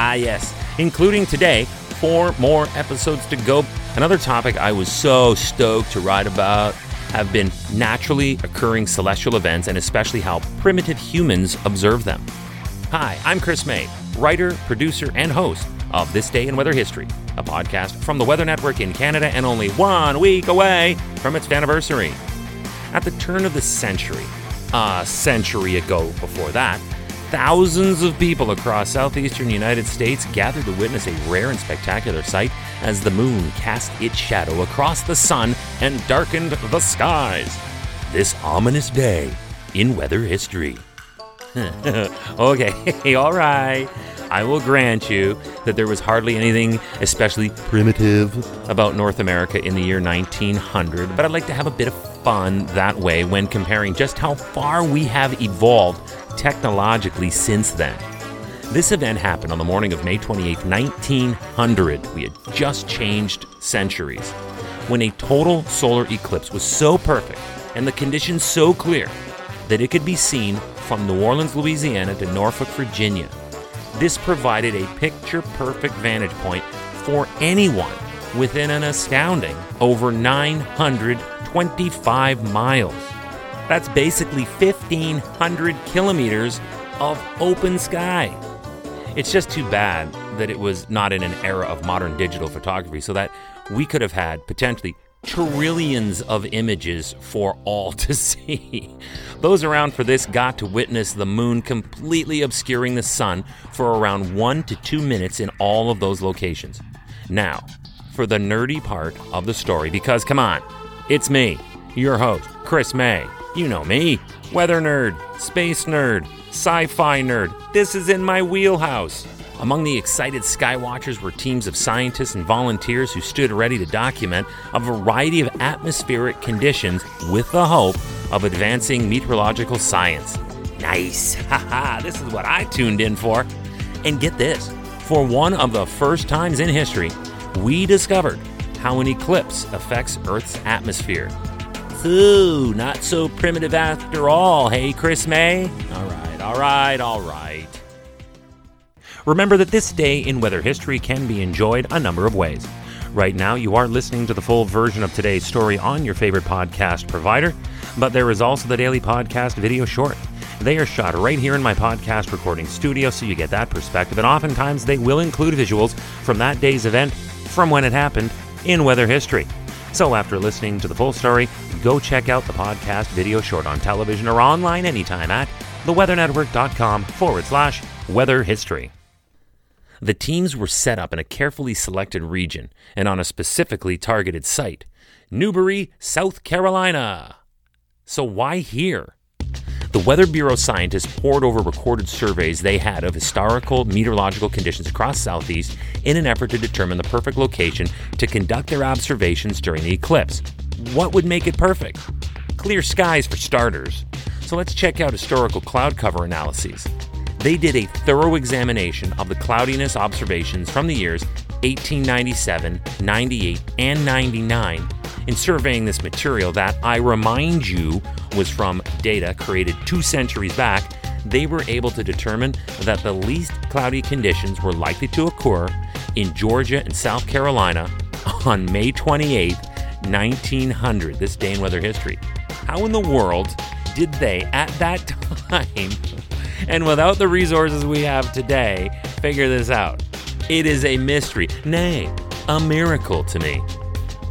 Ah, yes, including today, four more episodes to go. Another topic I was so stoked to write about have been naturally occurring celestial events and especially how primitive humans observe them. Hi, I'm Chris Mei, writer, producer, and host of This Day in Weather History, a podcast from the Weather Network in Canada and only one week away from its anniversary. At the turn of the century, a century ago before that, thousands of people across southeastern United States gathered to witness a rare and spectacular sight as the moon cast its shadow across the sun and darkened the skies. This ominous day in weather history. okay, all right. I will grant you that there was hardly anything especially primitive about North America in the year 1900, but I'd like to have a bit of fun that way when comparing just how far we have evolved technologically since then. This event happened on the morning of May 28, 1900. We had just changed centuries. When a total solar eclipse was so perfect and the conditions so clear that it could be seen from New Orleans, Louisiana to Norfolk, Virginia. This provided a picture perfect vantage point for anyone within an astounding over 925 miles. That's basically 1,500 kilometers of open sky. It's just too bad that it was not in an era of modern digital photography so that we could have had potentially trillions of images for all to see. Those around for this got to witness the moon completely obscuring the sun for around one to two minutes in all of those locations. Now, for the nerdy part of the story, because come on, it's me, your host, Chris Mei. You know me, weather nerd, space nerd, sci fi nerd. This is in my wheelhouse. Among the excited skywatchers were teams of scientists and volunteers who stood ready to document a variety of atmospheric conditions with the hope of advancing meteorological science. Nice. Haha, this is what I tuned in for. And get this for one of the first times in history, we discovered how an eclipse affects Earth's atmosphere. Ooh, not so primitive after all, hey, Chris Mei? All right, all right, all right. Remember that this day in weather history can be enjoyed a number of ways. Right now, you are listening to the full version of today's story on your favorite podcast provider, but there is also the daily podcast video short. They are shot right here in my podcast recording studio, so you get that perspective, and oftentimes they will include visuals from that day's event from when it happened in weather history. So, after listening to the full story, go check out the podcast video short on television or online anytime at theweathernetwork.com forward slash weather history. The teams were set up in a carefully selected region and on a specifically targeted site Newberry, South Carolina. So, why here? The Weather Bureau scientists pored over recorded surveys they had of historical meteorological conditions across Southeast in an effort to determine the perfect location to conduct their observations during the eclipse. What would make it perfect? Clear skies, for starters. So let's check out historical cloud cover analyses. They did a thorough examination of the cloudiness observations from the years 1897, 98, and 99 in surveying this material that I remind you was from data created two centuries back, they were able to determine that the least cloudy conditions were likely to occur in Georgia and South Carolina on May 28, 1900, this day in weather history. How in the world did they, at that time, and without the resources we have today, figure this out? It is a mystery, nay, a miracle to me.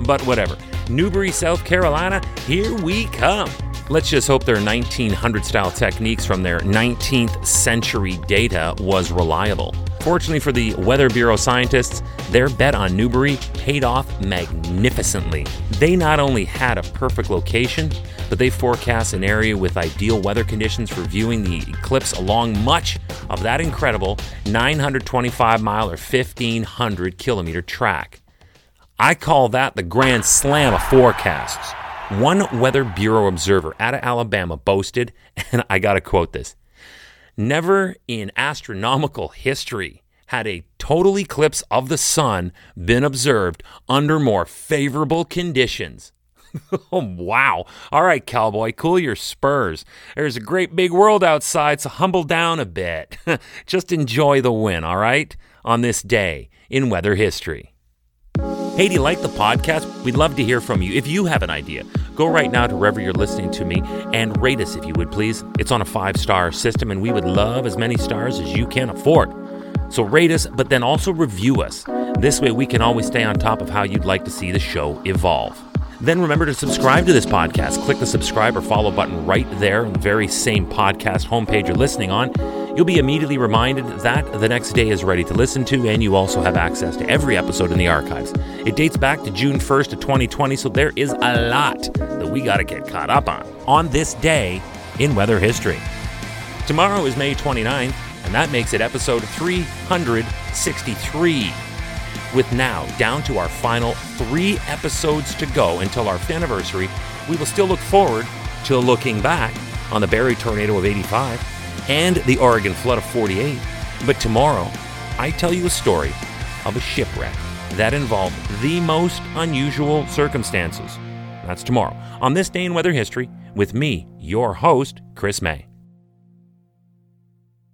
But whatever. Newberry, South Carolina, here we come. Let's just hope their 1900 style techniques from their 19th century data was reliable. Fortunately for the Weather Bureau scientists, their bet on Newberry paid off magnificently. They not only had a perfect location, but they forecast an area with ideal weather conditions for viewing the eclipse along much of that incredible 925 mile or 1500 kilometer track. I call that the grand slam of forecasts. One Weather Bureau observer out of Alabama boasted, and I got to quote this Never in astronomical history had a total eclipse of the sun been observed under more favorable conditions. oh, wow. All right, cowboy, cool your spurs. There's a great big world outside, so humble down a bit. Just enjoy the win, all right? On this day in weather history. Hey, do you like the podcast? We'd love to hear from you. If you have an idea, go right now to wherever you're listening to me and rate us if you would, please. It's on a five star system, and we would love as many stars as you can afford. So rate us, but then also review us. This way, we can always stay on top of how you'd like to see the show evolve. Then remember to subscribe to this podcast. Click the subscribe or follow button right there on the very same podcast homepage you're listening on. You'll be immediately reminded that the next day is ready to listen to, and you also have access to every episode in the archives. It dates back to June 1st of 2020, so there is a lot that we got to get caught up on on this day in weather history. Tomorrow is May 29th, and that makes it episode 363 with now down to our final three episodes to go until our anniversary, we will still look forward to looking back on the Barrie tornado of 85 and the Oregon flood of 48. But tomorrow, I tell you a story of a shipwreck that involved the most unusual circumstances. That's tomorrow on this day in weather history with me, your host, Chris Mei.